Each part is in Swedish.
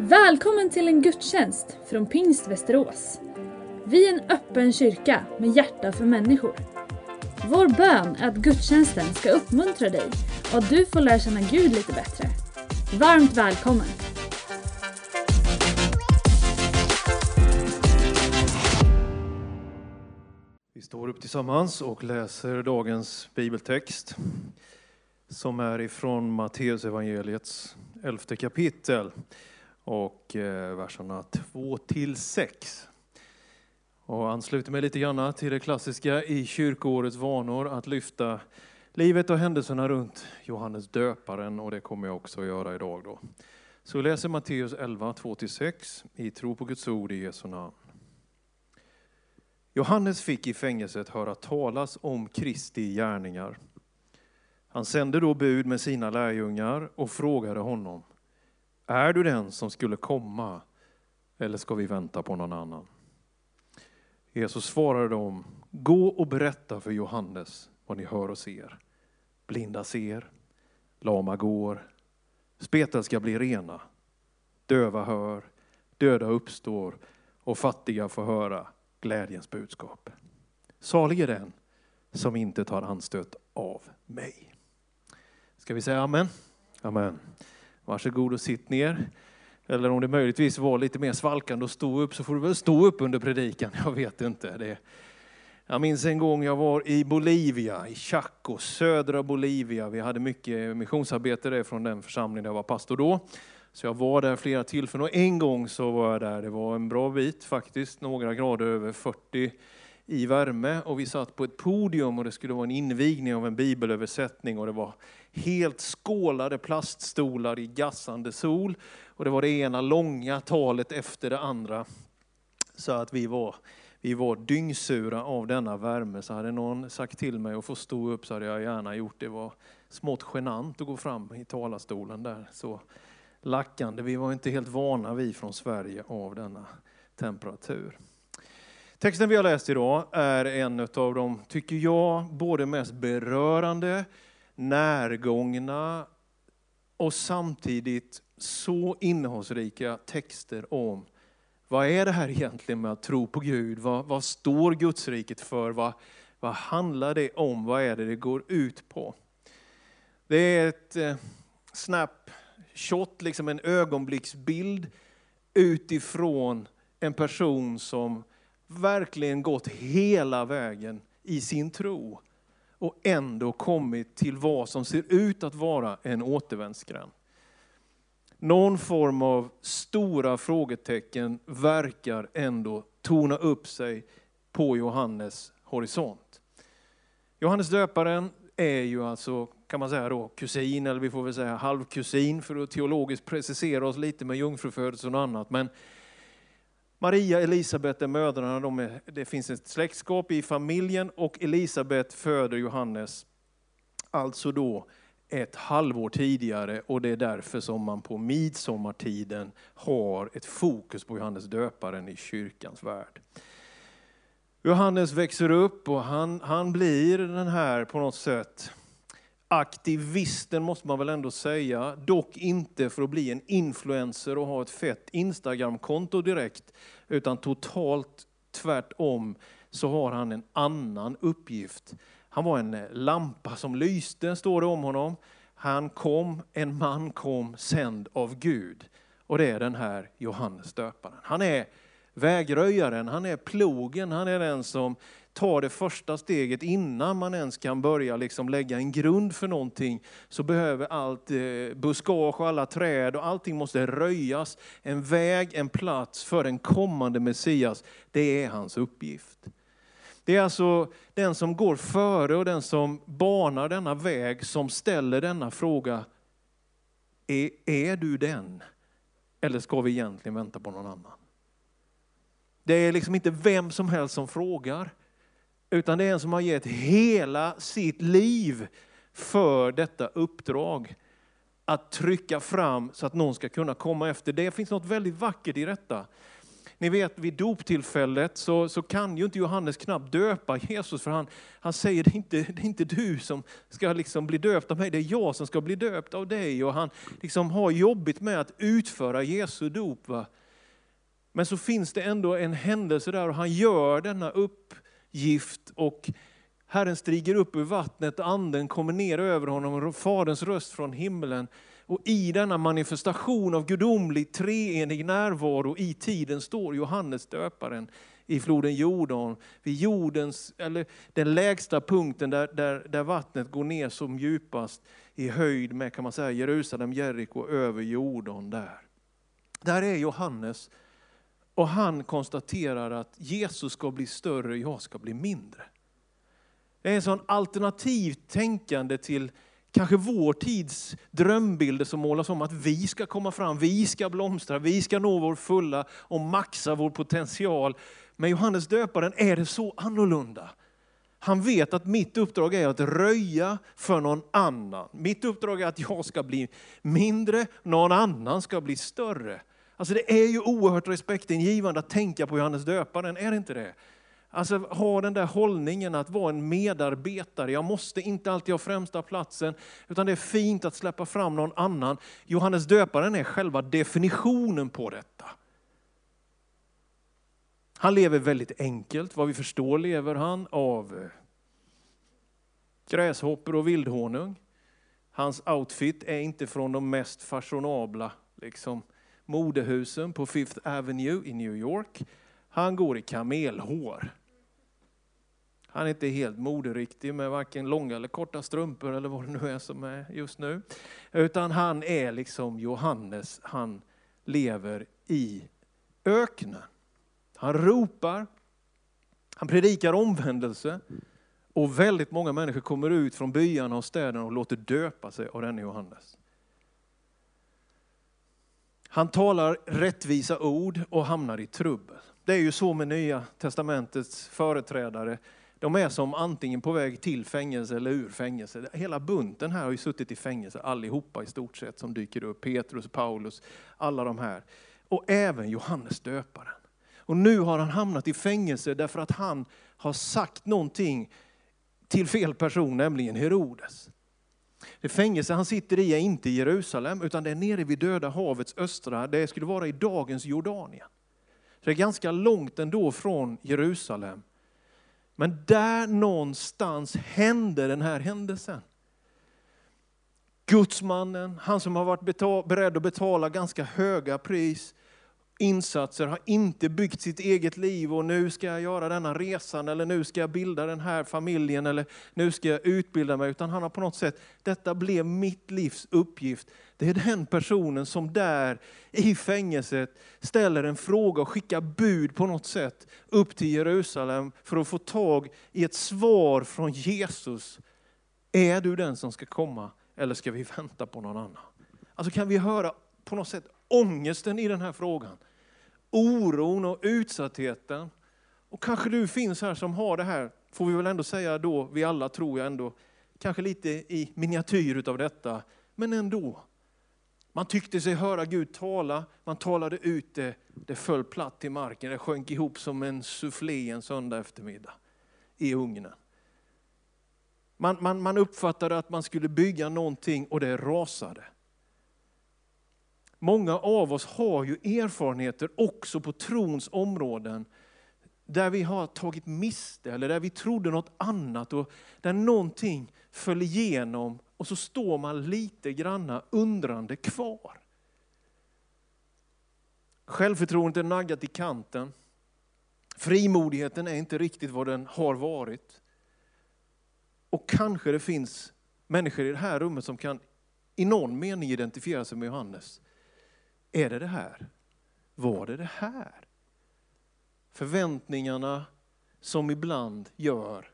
Välkommen till en gudstjänst från Pingst Västerås. Vi är en öppen kyrka med hjärta för människor. Vår bön är att gudstjänsten ska uppmuntra dig och att du får lära känna Gud lite bättre. Varmt välkommen! Vi står upp tillsammans och läser dagens bibeltext som är ifrån Matteusevangeliets elfte kapitel och eh, verserna 2 till 6. Och ansluter mig lite grann till det klassiska i kyrkoårets vanor att lyfta livet och händelserna runt Johannes döparen och det kommer jag också att göra idag. Då. Så läser Matteus 11, 2-6 i tro på Guds ord i Jesu namn. Johannes fick i fängelset höra talas om Kristi gärningar. Han sände då bud med sina lärjungar och frågade honom, är du den som skulle komma eller ska vi vänta på någon annan? Jesus svarade dem, gå och berätta för Johannes vad ni hör och ser. Blinda ser, lama går, spetälska bli rena, döva hör, döda uppstår och fattiga får höra glädjens budskap. Salig är den som inte tar anstöt av mig. Ska vi säga amen? Amen. Varsågod och sitt ner. Eller om det möjligtvis var lite mer svalkande att stå upp så får du väl stå upp under predikan. Jag vet inte. Det... Jag minns en gång jag var i Bolivia, i Chaco, södra Bolivia. Vi hade mycket missionsarbete där från den församling där jag var pastor då. Så jag var där flera tillfällen och en gång så var jag där, det var en bra bit faktiskt, några grader över 40 i värme och vi satt på ett podium och det skulle vara en invigning av en bibelöversättning och det var helt skålade plaststolar i gassande sol och det var det ena långa talet efter det andra. Så att vi var, vi var dyngsura av denna värme. Så hade någon sagt till mig att få stå upp så hade jag gärna gjort det. Det var smått genant att gå fram i talarstolen där. Så lackande. Vi var inte helt vana vi från Sverige av denna temperatur. Texten vi har läst idag är en av de, tycker jag, både mest berörande, närgångna och samtidigt så innehållsrika texter om vad är det här egentligen med att tro på Gud? Vad, vad står Gudsriket för? Vad, vad handlar det om? Vad är det det går ut på? Det är ett eh, snap shot, liksom en ögonblicksbild utifrån en person som verkligen gått hela vägen i sin tro och ändå kommit till vad som ser ut att vara en återvändsgränd. Någon form av stora frågetecken verkar ändå torna upp sig på Johannes horisont. Johannes döparen är ju alltså, kan man säga då, kusin, eller vi får väl säga halvkusin för att teologiskt precisera oss lite med jungfrufödelsen och annat. Men Maria, Elisabet är mödrarna, de är, det finns ett släktskap i familjen och Elisabet föder Johannes, alltså då ett halvår tidigare och det är därför som man på midsommartiden har ett fokus på Johannes döparen i kyrkans värld. Johannes växer upp och han, han blir den här på något sätt aktivisten måste man väl ändå säga, dock inte för att bli en influencer och ha ett fett Instagramkonto direkt, utan totalt tvärtom så har han en annan uppgift. Han var en eh, lampa som lyste, står det om honom. Han kom, en man kom sänd av Gud. Och det är den här Johannes döparen. Han är vägröjaren, han är plogen, han är den som ta det första steget innan man ens kan börja liksom lägga en grund för någonting. Så behöver allt eh, buskage och alla träd och allting måste röjas. En väg, en plats för en kommande Messias. Det är hans uppgift. Det är alltså den som går före och den som banar denna väg som ställer denna fråga. Är, är du den? Eller ska vi egentligen vänta på någon annan? Det är liksom inte vem som helst som frågar. Utan det är en som har gett hela sitt liv för detta uppdrag. Att trycka fram så att någon ska kunna komma efter. Det finns något väldigt vackert i detta. ni vet vid doptillfället så, så kan ju inte Johannes knappt döpa Jesus för han, han säger det är, inte, det är inte du som ska liksom bli döpt av mig, det är jag som ska bli döpt av dig. Och han liksom har jobbigt med att utföra Jesu dop. Va? Men så finns det ändå en händelse där och han gör denna Gift och Herren stiger upp ur vattnet, anden kommer ner över honom och Faderns röst från himlen och i denna manifestation av gudomlig treenig närvaro i tiden står Johannes döparen i floden Jordan, vid jordens, eller den lägsta punkten där, där, där vattnet går ner som djupast i höjd med kan man säga, Jerusalem, Jeriko, över Jordan där. Där är Johannes och han konstaterar att Jesus ska bli större, jag ska bli mindre. Det är en sån alternativt tänkande till kanske vår tids drömbilder som målas om att vi ska komma fram, vi ska blomstra, vi ska nå vår fulla och maxa vår potential. Men Johannes döparen är det så annorlunda. Han vet att mitt uppdrag är att röja för någon annan. Mitt uppdrag är att jag ska bli mindre, någon annan ska bli större. Alltså det är ju oerhört respektingivande att tänka på Johannes döparen, är det inte det? Alltså ha den där hållningen att vara en medarbetare. Jag måste inte alltid ha främsta platsen, utan det är fint att släppa fram någon annan. Johannes döparen är själva definitionen på detta. Han lever väldigt enkelt, vad vi förstår lever han av eh, gräshoppor och vildhonung. Hans outfit är inte från de mest fashionabla liksom, modehusen på Fifth Avenue i New York. Han går i kamelhår. Han är inte helt moderiktig med varken långa eller korta strumpor eller vad det nu är som är just nu. Utan han är liksom Johannes, han lever i öknen. Han ropar, han predikar omvändelse och väldigt många människor kommer ut från byarna och städerna och låter döpa sig av denne Johannes. Han talar rättvisa ord och hamnar i trubbel. Det är ju så med Nya Testamentets företrädare. De är som antingen på väg till fängelse eller ur fängelse. Hela bunten här har ju suttit i fängelse, allihopa i stort sett som dyker upp. Petrus, Paulus, alla de här. Och även Johannes döparen. Och nu har han hamnat i fängelse därför att han har sagt någonting till fel person, nämligen Herodes. Det fängelse han sitter i är inte i Jerusalem, utan det är nere vid Döda havets östra, det skulle vara i dagens Jordanien. Så det är ganska långt ändå från Jerusalem. Men där någonstans hände den här händelsen. Gudsmannen, han som har varit beredd att betala ganska höga pris, insatser, har inte byggt sitt eget liv och nu ska jag göra denna resan eller nu ska jag bilda den här familjen eller nu ska jag utbilda mig. Utan han har på något sätt, detta blev mitt livs uppgift. Det är den personen som där i fängelset ställer en fråga och skickar bud på något sätt upp till Jerusalem för att få tag i ett svar från Jesus. Är du den som ska komma eller ska vi vänta på någon annan? Alltså kan vi höra på något sätt ångesten i den här frågan? Oron och utsattheten. Och kanske du finns här som har det här, får vi väl ändå säga då, vi alla tror jag ändå, kanske lite i miniatyr utav detta, men ändå. Man tyckte sig höra Gud tala, man talade ut det, det föll platt till marken, det sjönk ihop som en soufflé en söndag eftermiddag i ugnen. Man, man, man uppfattade att man skulle bygga någonting och det rasade. Många av oss har ju erfarenheter också på trons områden där vi har tagit miste eller där vi trodde något annat och där någonting föll igenom och så står man lite granna undrande kvar. Självförtroendet är naggat i kanten. Frimodigheten är inte riktigt vad den har varit. Och kanske det finns människor i det här rummet som kan i någon mening identifiera sig med Johannes. Är det det här? Var det det här? Förväntningarna som ibland gör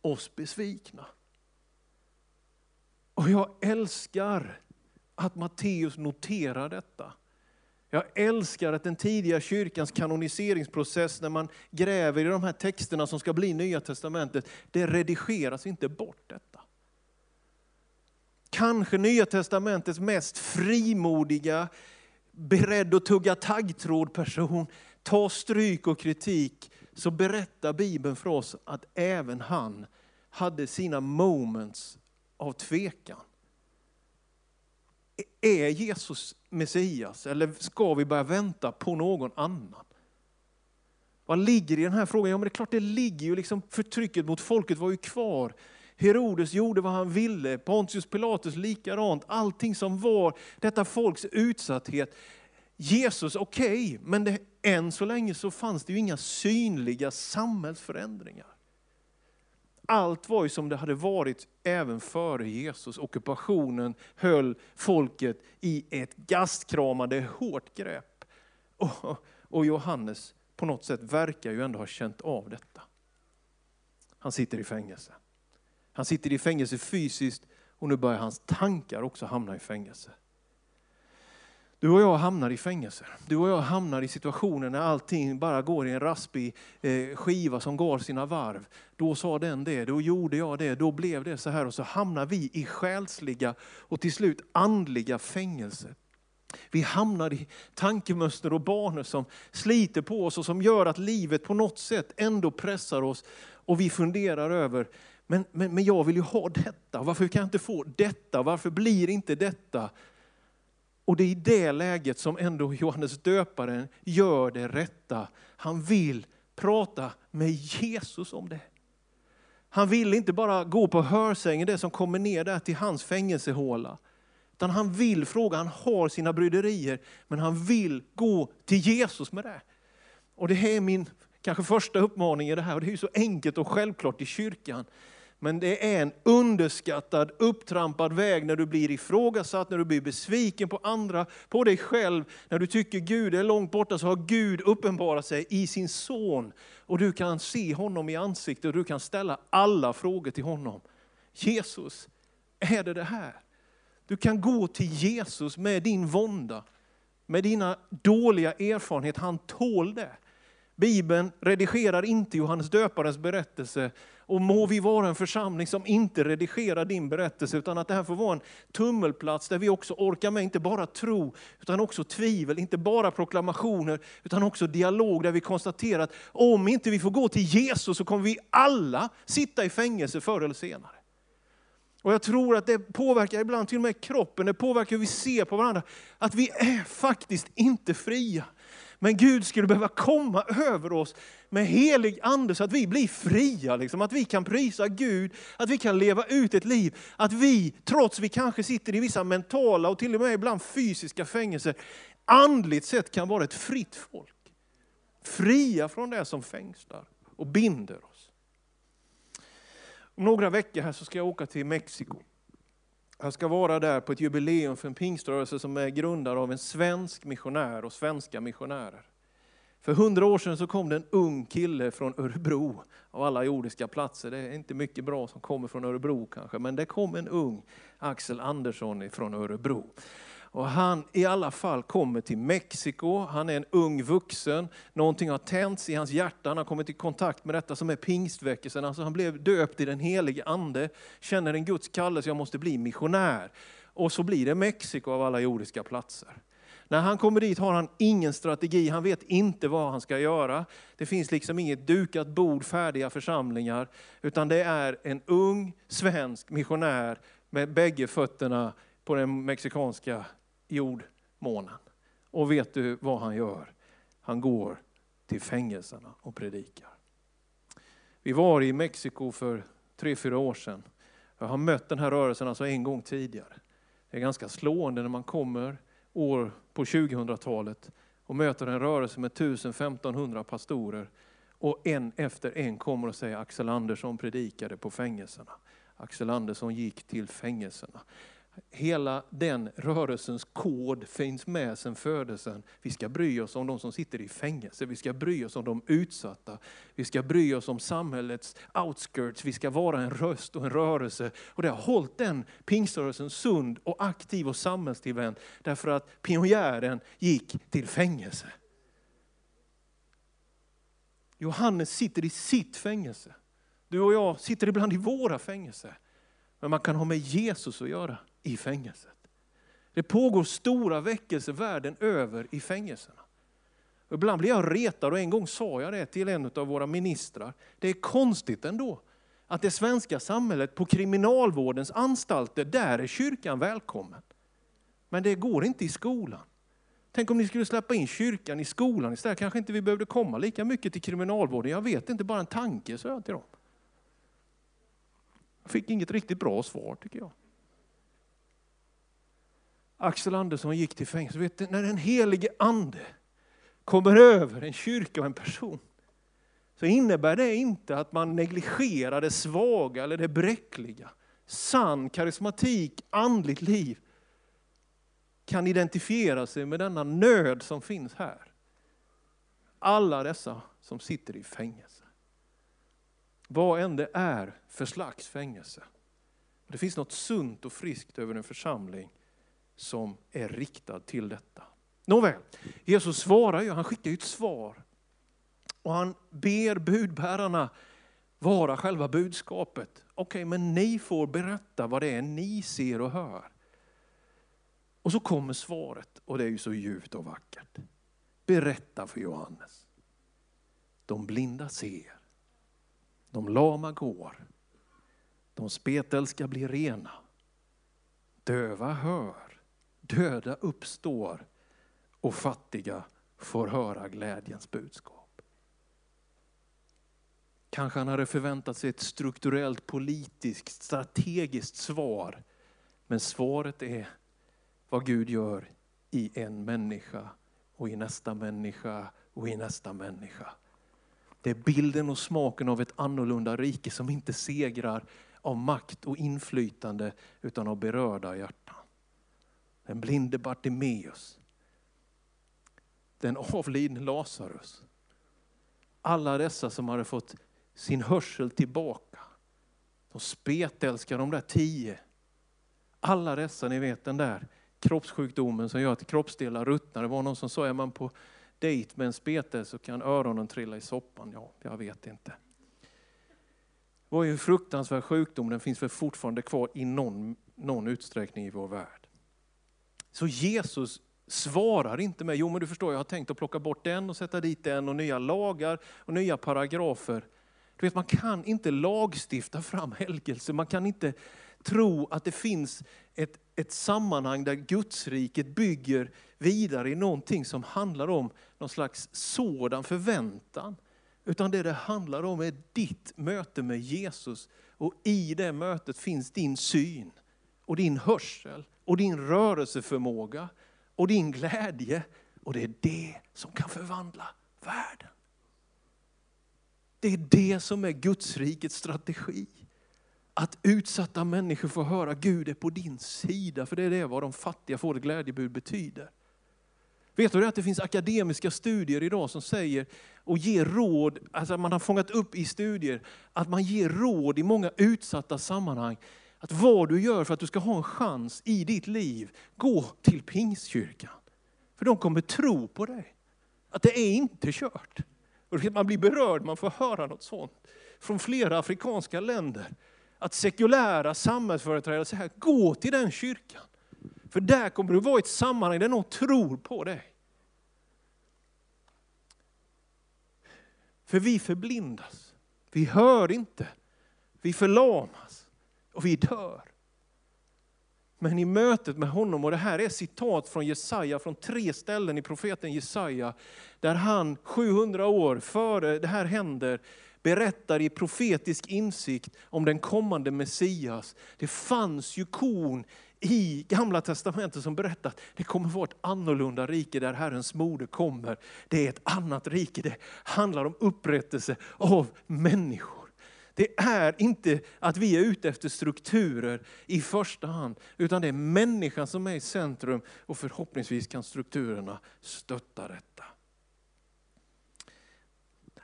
oss besvikna. Och jag älskar att Matteus noterar detta. Jag älskar att den tidiga kyrkans kanoniseringsprocess, när man gräver i de här texterna som ska bli Nya Testamentet, det redigeras inte bort detta. Kanske Nya Testamentets mest frimodiga, beredd att tugga taggtråd person ta stryk och kritik, så berättar Bibeln för oss att även han hade sina moments av tvekan. E-, är Jesus Messias eller ska vi börja vänta på någon annan? Vad ligger i den här frågan? Ja, men det är klart det ligger ju liksom, förtrycket mot folket var ju kvar. Herodes gjorde vad han ville, Pontius Pilatus likadant. Allting som var detta folks utsatthet. Jesus, okej, okay, men det, än så länge så fanns det ju inga synliga samhällsförändringar. Allt var ju som det hade varit även före Jesus. Ockupationen höll folket i ett gastkramande hårt grepp. Och, och Johannes på något sätt verkar ju ändå ha känt av detta. Han sitter i fängelse. Han sitter i fängelse fysiskt och nu börjar hans tankar också hamna i fängelse. Du och jag hamnar i fängelse. Du och jag hamnar i situationer när allting bara går i en raspig eh, skiva som går sina varv. Då sa den det, då gjorde jag det, då blev det så här och så hamnar vi i själsliga och till slut andliga fängelser. Vi hamnar i tankemönster och banor som sliter på oss och som gör att livet på något sätt ändå pressar oss. Och vi funderar över, men, men, men jag vill ju ha detta, varför kan jag inte få detta? Varför blir inte detta? Och det är i det läget som ändå Johannes döparen gör det rätta. Han vill prata med Jesus om det. Han vill inte bara gå på hörsängen, det som kommer ner där till hans fängelsehåla. Utan han vill fråga, han har sina bryderier, men han vill gå till Jesus med det. Och det här är min kanske första uppmaning i det här, och det är ju så enkelt och självklart i kyrkan. Men det är en underskattad, upptrampad väg när du blir ifrågasatt, när du blir besviken på andra, på dig själv. När du tycker Gud är långt borta så har Gud uppenbarat sig i sin son. Och du kan se honom i ansiktet och du kan ställa alla frågor till honom. Jesus, är det det här? Du kan gå till Jesus med din vånda, med dina dåliga erfarenheter. Han tål det. Bibeln redigerar inte Johannes döparens berättelse. Och må vi vara en församling som inte redigerar din berättelse, utan att det här får vara en tummelplats där vi också orkar med inte bara tro, utan också tvivel, inte bara proklamationer, utan också dialog där vi konstaterar att om inte vi får gå till Jesus så kommer vi alla sitta i fängelse förr eller senare. Och jag tror att det påverkar ibland till och med kroppen, det påverkar hur vi ser på varandra. Att vi är faktiskt inte fria. Men Gud skulle behöva komma över oss med helig ande så att vi blir fria. Liksom. Att vi kan prisa Gud, att vi kan leva ut ett liv. Att vi, trots vi kanske sitter i vissa mentala och till och med ibland fysiska fängelser, andligt sett kan vara ett fritt folk. Fria från det som fängslar och binder oss. Om några veckor här så ska jag åka till Mexiko. Jag ska vara där på ett jubileum för en pingströrelse som är grundad av en svensk missionär och svenska missionärer. För hundra år sedan så kom det en ung kille från Örebro, av alla jordiska platser. Det är inte mycket bra som kommer från Örebro kanske, men det kom en ung Axel Andersson från Örebro. Och han i alla fall kommer till Mexiko, han är en ung vuxen, någonting har tänts i hans hjärta, han har kommit i kontakt med detta som är pingstväckelsen. Alltså han blev döpt i den helige ande, känner en Guds kallelse, jag måste bli missionär. Och så blir det Mexiko av alla jordiska platser. När han kommer dit har han ingen strategi, han vet inte vad han ska göra. Det finns liksom inget dukat bord, färdiga församlingar, utan det är en ung svensk missionär med bägge fötterna på den mexikanska jordmånen. Och vet du vad han gör? Han går till fängelserna och predikar. Vi var i Mexiko för tre, fyra år sedan. Jag har mött den här rörelsen alltså en gång tidigare. Det är ganska slående när man kommer år på 2000-talet och möter en rörelse med 1000-1500 pastorer och en efter en kommer och säger Axel Andersson predikade på fängelserna. Axel Andersson gick till fängelserna. Hela den rörelsens kod finns med sedan födelsen. Vi ska bry oss om de som sitter i fängelse, vi ska bry oss om de utsatta. Vi ska bry oss om samhällets outskirts, vi ska vara en röst och en rörelse. Och det har hållit den pingströrelsen sund och aktiv och samhällstillvänd därför att pionjären gick till fängelse. Johannes sitter i sitt fängelse. Du och jag sitter ibland i våra fängelser. Men man kan ha med Jesus att göra i fängelset. Det pågår stora väckelser världen över i fängelserna. Ibland blir jag retad och en gång sa jag det till en av våra ministrar. Det är konstigt ändå att det svenska samhället på kriminalvårdens anstalter, där är kyrkan välkommen. Men det går inte i skolan. Tänk om ni skulle släppa in kyrkan i skolan istället. Kanske inte vi behövde komma lika mycket till kriminalvården. Jag vet inte, bara en tanke, sa jag till dem. Jag fick inget riktigt bra svar tycker jag. Axel Andersson gick till fängelse. Vet du, när den helige ande kommer över en kyrka och en person så innebär det inte att man negligerar det svaga eller det bräckliga. Sann karismatik, andligt liv kan identifiera sig med denna nöd som finns här. Alla dessa som sitter i fängelse. Vad än det är för slags fängelse. Det finns något sunt och friskt över en församling som är riktad till detta. Nåväl, Jesus svarar ju, han skickar ju ett svar. Och han ber budbärarna vara själva budskapet. Okej, okay, men ni får berätta vad det är ni ser och hör. Och så kommer svaret och det är ju så djupt och vackert. Berätta för Johannes. De blinda ser. De lama går. De spetälska blir rena. Döva hör. Döda uppstår. Och fattiga får höra glädjens budskap. Kanske han hade förväntat sig ett strukturellt, politiskt, strategiskt svar. Men svaret är vad Gud gör i en människa och i nästa människa och i nästa människa. Det är bilden och smaken av ett annorlunda rike som inte segrar av makt och inflytande utan av berörda hjärtan. Den blinde Bartimeus. Den avlidne Lazarus. Alla dessa som hade fått sin hörsel tillbaka. De spetälskar de där tio. Alla dessa, ni vet den där kroppssjukdomen som gör att kroppsdelar ruttnar. Det var någon som sa, är man på dejt med en spete så kan öronen trilla i soppan. Ja, jag vet inte. Det var ju en fruktansvärd sjukdom, den finns väl fortfarande kvar i någon, någon utsträckning i vår värld. Så Jesus svarar inte med, jo men du förstår jag har tänkt att plocka bort den och sätta dit den och nya lagar och nya paragrafer. Du vet man kan inte lagstifta fram helgelse, man kan inte tro att det finns ett, ett sammanhang där Gudsriket bygger vidare i någonting som handlar om någon slags sådan förväntan. Utan det det handlar om är ditt möte med Jesus. Och i det mötet finns din syn, och din hörsel, och din rörelseförmåga, och din glädje. Och det är det som kan förvandla världen. Det är det som är Gudsrikets strategi. Att utsatta människor får höra Gud är på din sida, för det är det vad de fattiga får ett glädjebud betyder. Vet du att det finns akademiska studier idag som säger och ger råd, alltså man har fångat upp i studier, att man ger råd i många utsatta sammanhang. Att vad du gör för att du ska ha en chans i ditt liv, gå till Pingstkyrkan. För de kommer tro på dig. Att det är inte kört. Och man blir berörd, man får höra något sånt. Från flera afrikanska länder att sekulära samhällsföreträdare säger, gå till den kyrkan. För där kommer du vara i ett sammanhang där någon tror på dig. För vi förblindas, vi hör inte, vi förlamas och vi dör. Men i mötet med honom, och det här är citat från Jesaja, från tre ställen i profeten Jesaja, där han 700 år före det här händer, berättar i profetisk insikt om den kommande Messias. Det fanns ju korn i Gamla Testamentet som berättar att det kommer vara ett annorlunda rike där Herrens moder kommer. Det är ett annat rike, det handlar om upprättelse av människor. Det är inte att vi är ute efter strukturer i första hand, utan det är människan som är i centrum och förhoppningsvis kan strukturerna stötta detta.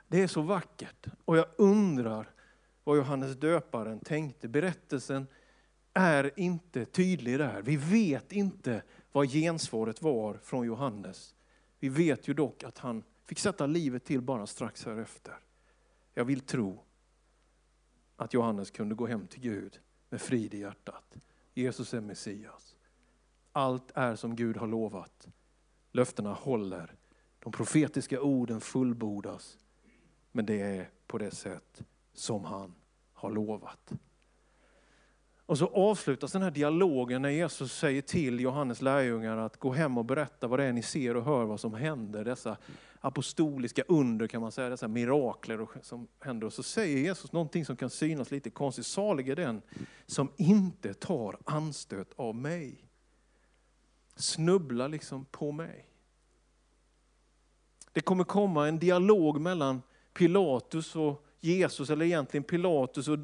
Det är så vackert och jag undrar vad Johannes döparen tänkte. Berättelsen är inte tydlig där. Vi vet inte vad gensvaret var från Johannes. Vi vet ju dock att han fick sätta livet till bara strax härefter. Jag vill tro att Johannes kunde gå hem till Gud med frid i hjärtat. Jesus är Messias. Allt är som Gud har lovat. Löftena håller. De profetiska orden fullbordas. Men det är på det sätt som han har lovat. Och så avslutas den här dialogen när Jesus säger till Johannes lärjungar att gå hem och berätta vad det är ni ser och hör vad som händer. Dessa apostoliska under kan man säga, dessa mirakler som händer. Och så säger Jesus någonting som kan synas lite konstigt. Salig är den som inte tar anstöt av mig. Snubblar liksom på mig. Det kommer komma en dialog mellan Pilatus och Jesus, eller egentligen Pilatus och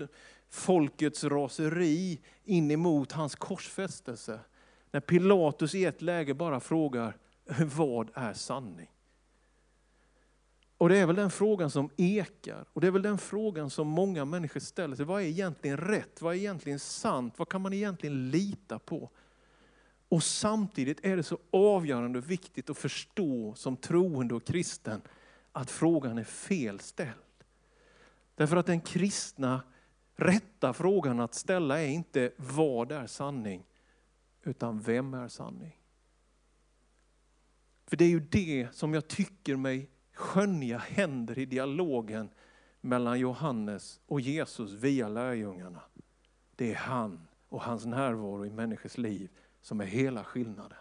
folkets raseri in emot hans korsfästelse. När Pilatus i ett läge bara frågar, vad är sanning? Och det är väl den frågan som ekar, och det är väl den frågan som många människor ställer sig. Vad är egentligen rätt? Vad är egentligen sant? Vad kan man egentligen lita på? Och samtidigt är det så avgörande och viktigt att förstå som troende och kristen att frågan är felställd. Därför att den kristna rätta frågan att ställa är inte vad är sanning, utan vem är sanning? För det är ju det som jag tycker mig skönja händer i dialogen mellan Johannes och Jesus via lärjungarna. Det är han och hans närvaro i människors liv som är hela skillnaden.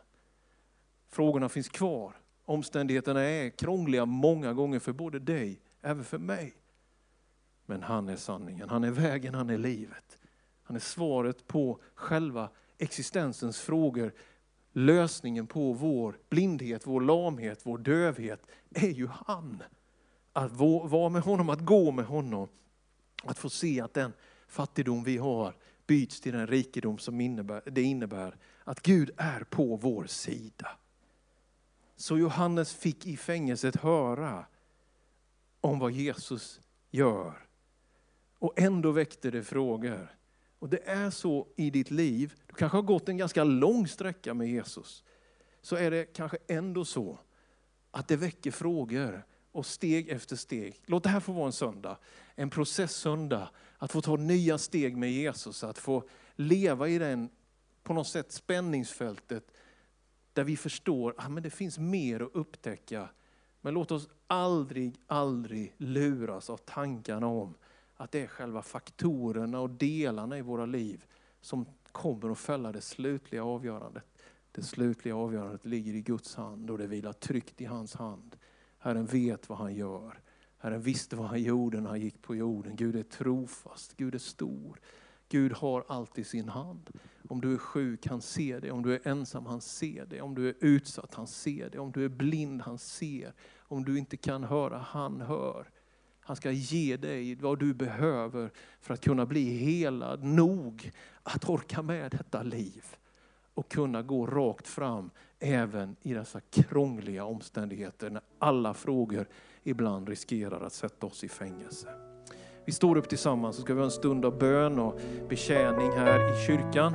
Frågorna finns kvar. Omständigheterna är krångliga många gånger för både dig, även för mig. Men han är sanningen, han är vägen, han är livet. Han är svaret på själva existensens frågor. Lösningen på vår blindhet, vår lamhet, vår dövhet är ju han. Att vara med honom, att gå med honom. Att få se att den fattigdom vi har byts till den rikedom som innebär, det innebär att Gud är på vår sida. Så Johannes fick i fängelset höra om vad Jesus gör. Och ändå väckte det frågor. Och det är så i ditt liv, du kanske har gått en ganska lång sträcka med Jesus. Så är det kanske ändå så att det väcker frågor och steg efter steg. Låt det här få vara en söndag, en processsöndag. Att få ta nya steg med Jesus, att få leva i den på något sätt spänningsfältet där vi förstår att ah, det finns mer att upptäcka. Men låt oss aldrig, aldrig luras av tankarna om att det är själva faktorerna och delarna i våra liv som kommer att fälla det slutliga avgörandet. Det slutliga avgörandet ligger i Guds hand och det vilar tryggt i hans hand. Herren vet vad han gör. Herren visste vad han gjorde när han gick på jorden. Gud är trofast, Gud är stor. Gud har allt i sin hand. Om du är sjuk, han ser det. Om du är ensam, han ser det. Om du är utsatt, han ser det. Om du är blind, han ser. Om du inte kan höra, han hör. Han ska ge dig vad du behöver för att kunna bli helad nog att orka med detta liv. Och kunna gå rakt fram även i dessa krångliga omständigheter när alla frågor ibland riskerar att sätta oss i fängelse. Vi står upp tillsammans så ska vi ha en stund av bön och betjäning här i kyrkan.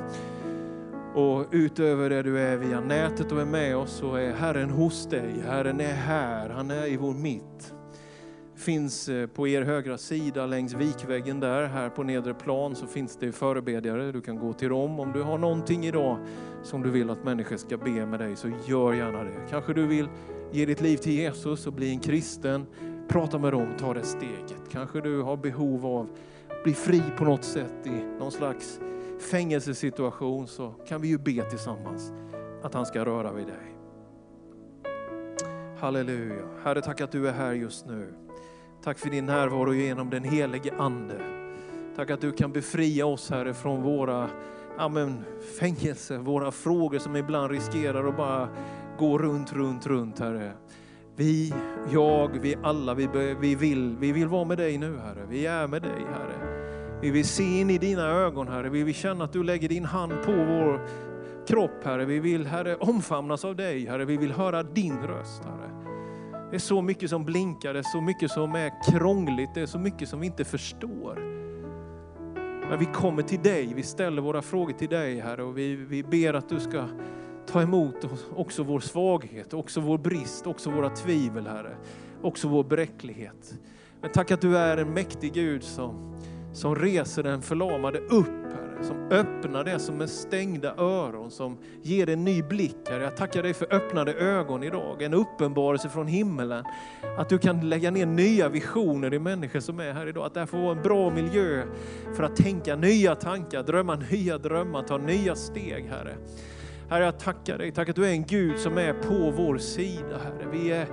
Och utöver det du är via nätet och är med oss så är Herren hos dig. Herren är här, han är i vår mitt finns eh, på er högra sida längs vikväggen där, här på nedre plan så finns det förebedjare. Du kan gå till dem. Om du har någonting idag som du vill att människor ska be med dig så gör gärna det. Kanske du vill ge ditt liv till Jesus och bli en kristen. Prata med dem, ta det steget. Kanske du har behov av att bli fri på något sätt i någon slags fängelsesituation så kan vi ju be tillsammans att han ska röra vid dig. Halleluja. Herre, tack att du är här just nu. Tack för din närvaro genom den helige Ande. Tack att du kan befria oss Herre från våra amen, fängelse, våra frågor som ibland riskerar att bara gå runt, runt, runt Herre. Vi, jag, vi alla, vi, vi, vill, vi vill vara med dig nu Herre. Vi är med dig Herre. Vi vill se in i dina ögon Herre. Vi vill känna att du lägger din hand på vår kropp Herre. Vi vill Herre omfamnas av dig Herre. Vi vill höra din röst Herre. Det är så mycket som blinkar, det är så mycket som är krångligt, det är så mycket som vi inte förstår. Men vi kommer till dig, vi ställer våra frågor till dig Herre och vi, vi ber att du ska ta emot också vår svaghet, också vår brist, också våra tvivel Herre. Också vår bräcklighet. Men tack att du är en mäktig Gud som, som reser den förlamade upp Herre som öppnar det som är stängda öron, som ger en ny blick, Herre. Jag tackar dig för öppnade ögon idag, en uppenbarelse från himmelen. Att du kan lägga ner nya visioner i människor som är här idag. Att det här får vara en bra miljö för att tänka nya tankar, drömma nya drömmar, ta nya steg, Herre. Herre, jag tackar dig. Tack att du är en Gud som är på vår sida, Herre. Vi är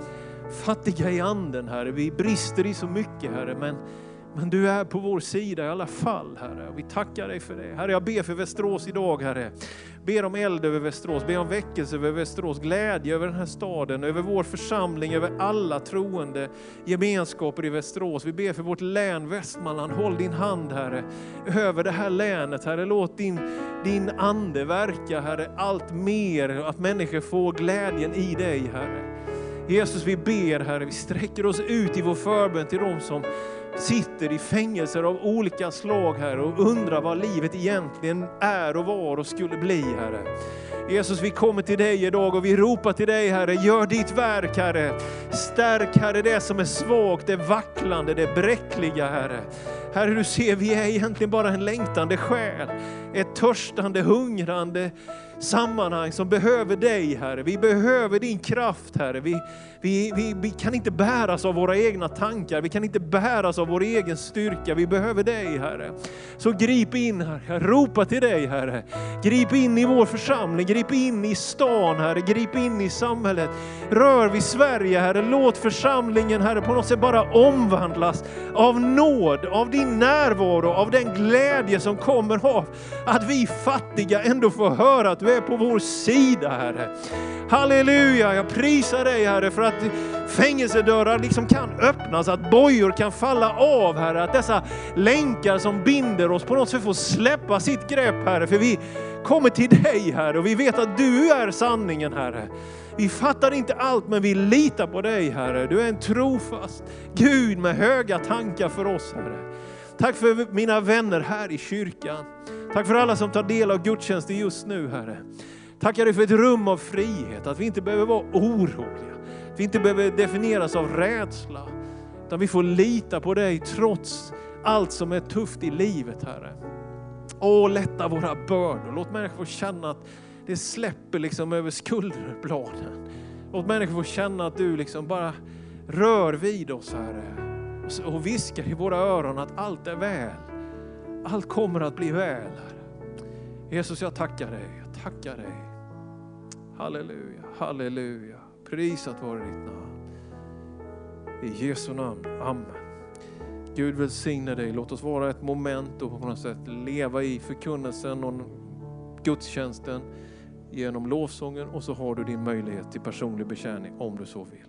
fattiga i anden, Herre. Vi brister i så mycket, Herre. Men men du är på vår sida i alla fall, Herre. Vi tackar dig för det. Herre, jag ber för Västerås idag, Herre. Ber om eld över Västerås, ber om väckelse över Västerås, glädje över den här staden, över vår församling, över alla troende gemenskaper i Västerås. Vi ber för vårt län Västmanland. Håll din hand, Herre, över det här länet, Herre. Låt din, din ande verka, Herre, allt mer, att människor får glädjen i dig, Herre. Jesus, vi ber, Herre, vi sträcker oss ut i vår förbön till dem som sitter i fängelser av olika slag, Herre, och undrar vad livet egentligen är och var och skulle bli, Herre. Jesus, vi kommer till dig idag och vi ropar till dig, Herre, gör ditt verk, Herre. Stärk, Herre, det som är svagt, det vacklande, det bräckliga, Herre. Herre, du ser, vi är egentligen bara en längtande själ, ett törstande, hungrande sammanhang som behöver dig, Herre. Vi behöver din kraft, Herre. Vi, vi, vi, vi kan inte bäras av våra egna tankar, vi kan inte bäras av vår egen styrka. Vi behöver dig, Herre. Så grip in, Herre. Ropa till dig, Herre. Grip in i vår församling, grip in i stan, Herre. Grip in i samhället. Rör vid Sverige, Herre. Låt församlingen, Herre, på något sätt bara omvandlas av nåd, av din närvaro, av den glädje som kommer av att vi fattiga ändå får höra att du är på vår sida, Herre. Halleluja, jag prisar dig Herre för att fängelsedörrar liksom kan öppnas, att bojor kan falla av Herre, att dessa länkar som binder oss på något sätt får släppa sitt grepp Herre, för vi kommer till dig Herre och vi vet att du är sanningen Herre. Vi fattar inte allt men vi litar på dig Herre. Du är en trofast Gud med höga tankar för oss Herre. Tack för mina vänner här i kyrkan. Tack för alla som tar del av gudstjänsten just nu Herre. Tackar dig för ett rum av frihet, att vi inte behöver vara oroliga. Att vi inte behöver definieras av rädsla. Utan vi får lita på dig trots allt som är tufft i livet Herre. Åh, lätta våra bördor. Låt människor få känna att det släpper liksom över skulderbladen. Låt människor få känna att du liksom bara rör vid oss Herre. Och viskar i våra öron att allt är väl. Allt kommer att bli väl. Jesus, jag tackar dig. Jag tackar dig. Halleluja, halleluja. Prisat vare ditt namn. I Jesu namn. Amen. Gud välsigne dig. Låt oss vara ett moment och på något sätt leva i förkunnelsen och gudstjänsten genom lovsången och så har du din möjlighet till personlig betjäning om du så vill.